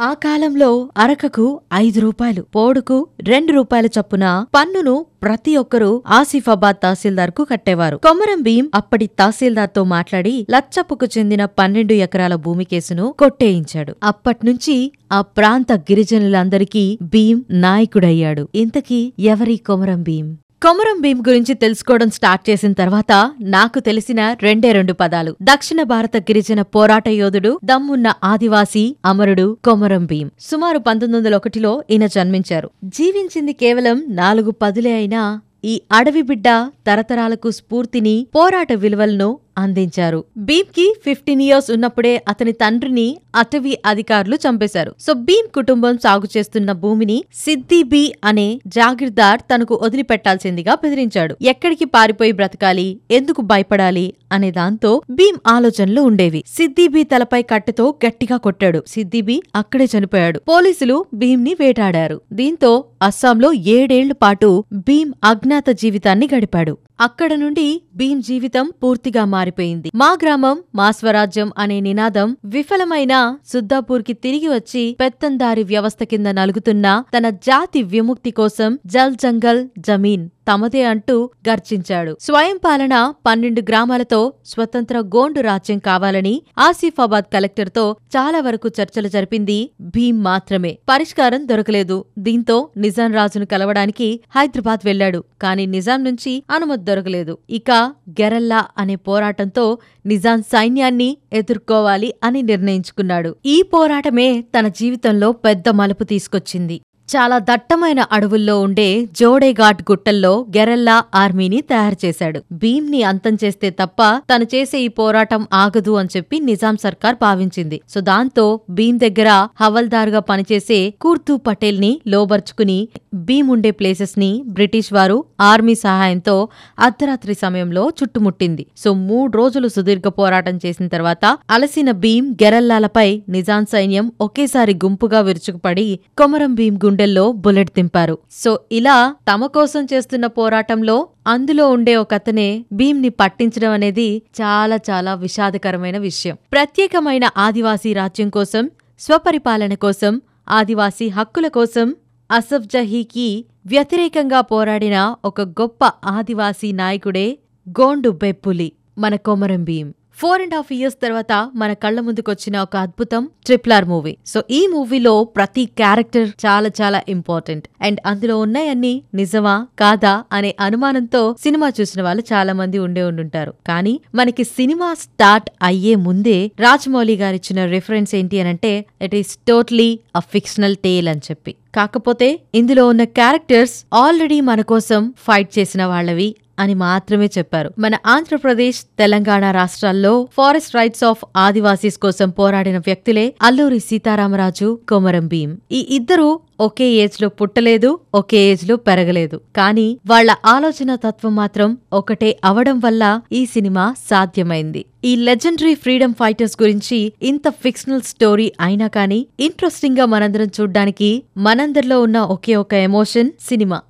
ఆ కాలంలో అరకకు ఐదు రూపాయలు పోడుకు రెండు రూపాయల చొప్పున పన్నును ప్రతి ఒక్కరూ ఆసిఫాబాద్ తహసీల్దార్కు కట్టేవారు. కొమరం భీం అప్పటి తహసీల్దార్తో మాట్లాడి లచ్చప్పుకు చెందిన పన్నెండు ఎకరాల భూమి కేసును కొట్టేయించాడు. అప్పట్నుంచి ఆ ప్రాంత గిరిజనులందరికీ భీం నాయకుడయ్యాడు. ఇంతకీ ఎవరి కొమరం భీం? కొమరం భీం గురించి తెలుసుకోవడం స్టార్ట్ చేసిన తర్వాత నాకు తెలిసిన రెండే రెండు పదాలు. దక్షిణ భారత గిరిజన పోరాట యోధుడు దమ్మున్న ఆదివాసీ అమరుడు కొమరం భీం. సుమారు పంతొమ్మిది వందల ఒకటిలో ఈయన జన్మించారు. జీవించింది కేవలం నాలుగు పదులే అయినా ఈ అడవి బిడ్డ తరతరాలకు స్ఫూర్తిని పోరాట విలువలను అందించారు. భీమ్కి ఫిఫ్టీన్ ఇయర్స్ ఉన్నప్పుడే అతని తండ్రిని అటవీ అధికారులు చంపేశారు. సో భీమ్ కుటుంబం సాగు చేస్తున్న భూమిని సిద్ది బీ అనే జాగిర్దార్ తనకు వదిలిపెట్టాల్సిందిగా బెదిరించాడు. ఎక్కడికి పారిపోయి బ్రతకాలి? ఎందుకు భయపడాలి? అనే దాంతో భీమ్ ఆలోచనలు ఉండేవి. సిద్దిబీ తలపై కట్టెతో గట్టిగా కొట్టాడు. సిద్దిబీ అక్కడే చనిపోయాడు. పోలీసులు భీమ్ని వేటాడారు. దీంతో అస్సాంలో ఏడేళ్ళ పాటు భీమ్ అజ్ఞాత జీవితాన్ని గడిపాడు. అక్కడ నుండి భీమ్ జీవితం పూర్తిగా మారిపోయింది. మా గ్రామం మా స్వరాజ్యం అనే నినాదం విఫలమైన సుద్దాపూర్కి తిరిగి వచ్చి పెత్తందారి వ్యవస్థ కింద నలుగుతున్న తన జాతి విముక్తి కోసం జల్ జంగల్ జమీన్ తమదే అంటూ గర్జించాడు. స్వయం పాలన పన్నెండు గ్రామాలతో స్వతంత్ర గోండు రాజ్యం కావాలని ఆసిఫాబాద్ కలెక్టర్తో చాలా వరకు చర్చలు జరిపింది భీం మాత్రమే. పరిష్కారం దొరకలేదు. దీంతో నిజాం రాజును కలవడానికి హైదరాబాద్ వెళ్ళాడు కాని నిజాం నుంచి అనుమతి దొరకలేదు. ఇక గెరల్లా అనే పోరాటంతో నిజాం సైన్యాన్ని ఎదుర్కోవాలి అని నిర్ణయించుకున్నాడు. ఈ పోరాటమే తన జీవితంలో పెద్ద మలుపు తీసుకొచ్చింది. చాలా దట్టమైన అడవుల్లో ఉండే జోడేఘాట్ గుట్టల్లో గెరెల్లా ఆర్మీని తయారు చేశాడు. భీమ్ని అంతం చేస్తే తప్ప తను చేసే ఈ పోరాటం ఆగదు అని చెప్పి నిజాం సర్కార్ భావించింది. సో దాంతో భీమ్ దగ్గర హవల్దారుగా పనిచేసే కూర్తు పటేల్ని లోబర్చుకుని భీమ్ ఉండే ప్లేసెస్ని బ్రిటిష్ వారు ఆర్మీ సహాయంతో అర్ధరాత్రి సమయంలో చుట్టుముట్టింది. సో మూడు రోజులు సుదీర్ఘ పోరాటం చేసిన తర్వాత అలసిన భీమ్ గెరల్లాలపై నిజాం సైన్యం ఒకేసారి గుంపుగా విరుచుకుపడి కొమరం భీమ్ గుండెల్లో బుల్లెట్ దింపారు. సో ఇలా తమ కోసం చేస్తున్న పోరాటంలో అందులో ఉండే ఒకతనే భీమ్ని పట్టించడం అనేది చాలా చాలా విషాదకరమైన విషయం. ప్రత్యేకమైన ఆదివాసీ రాజ్యం కోసం స్వపరిపాలన కోసం ఆదివాసీ హక్కుల కోసం అసఫ్ జహీకి వ్యతిరేకంగా పోరాడిన ఒక గొప్ప ఆదివాసీ నాయకుడే గోండు బెప్పులి మన Komaram Bheem four and half years తర్వాత మన కళ్ళ ముందుకొచ్చిన ఒక అద్భుతం ట్రిప్లార్ మూవీ సో ఈ మూవీలో ప్రతి క్యారెక్టర్ చాలా చాలా ఇంపార్టెంట్ అండ్ అందులో ఉన్నాయన్నీ నిజమా కాదా అనే అనుమానంతో సినిమా చూసిన వాళ్ళు చాలా మంది ఉండే ఉండుంటారు. కానీ మనకి సినిమా స్టార్ట్ అయ్యే ముందే రాజమౌళి గారిచ్చిన రిఫరెన్స్ ఏంటి అని అంటే it is totally a fictional tale అని చెప్పి. కాకపోతే ఇందులో ఉన్న క్యారెక్టర్స్ ఆల్రెడీ మన కోసం ఫైట్ చేసిన వాళ్ళవి అని మాత్రమే చెప్పారు. మన ఆంధ్రప్రదేశ్ తెలంగాణ రాష్ట్రాల్లో ఫారెస్ట్ రైట్స్ ఆఫ్ ఆదివాసీస్ కోసం పోరాడిన వ్యక్తులే అల్లూరి సీతారామరాజు కొమరం భీం ఈ ఇద్దరు ఒకే ఏజ్లో పుట్టలేదు ఒకే ఏజ్లో పెరగలేదు. కానీ వాళ్ళ ఆలోచన తత్వం మాత్రం ఒకటే అవడం వల్ల ఈ సినిమా సాధ్యమైంది. ఈ లెజెండరీ ఫ్రీడమ్ ఫైటర్స్ గురించి ఇంత ఫిక్షనల్ స్టోరీ అయినా కానీ ఇంట్రెస్టింగ్గా మనందరం చూడ్డానికి మనందరిలో ఉన్న ఒకే ఒక ఎమోషన్ సినిమా.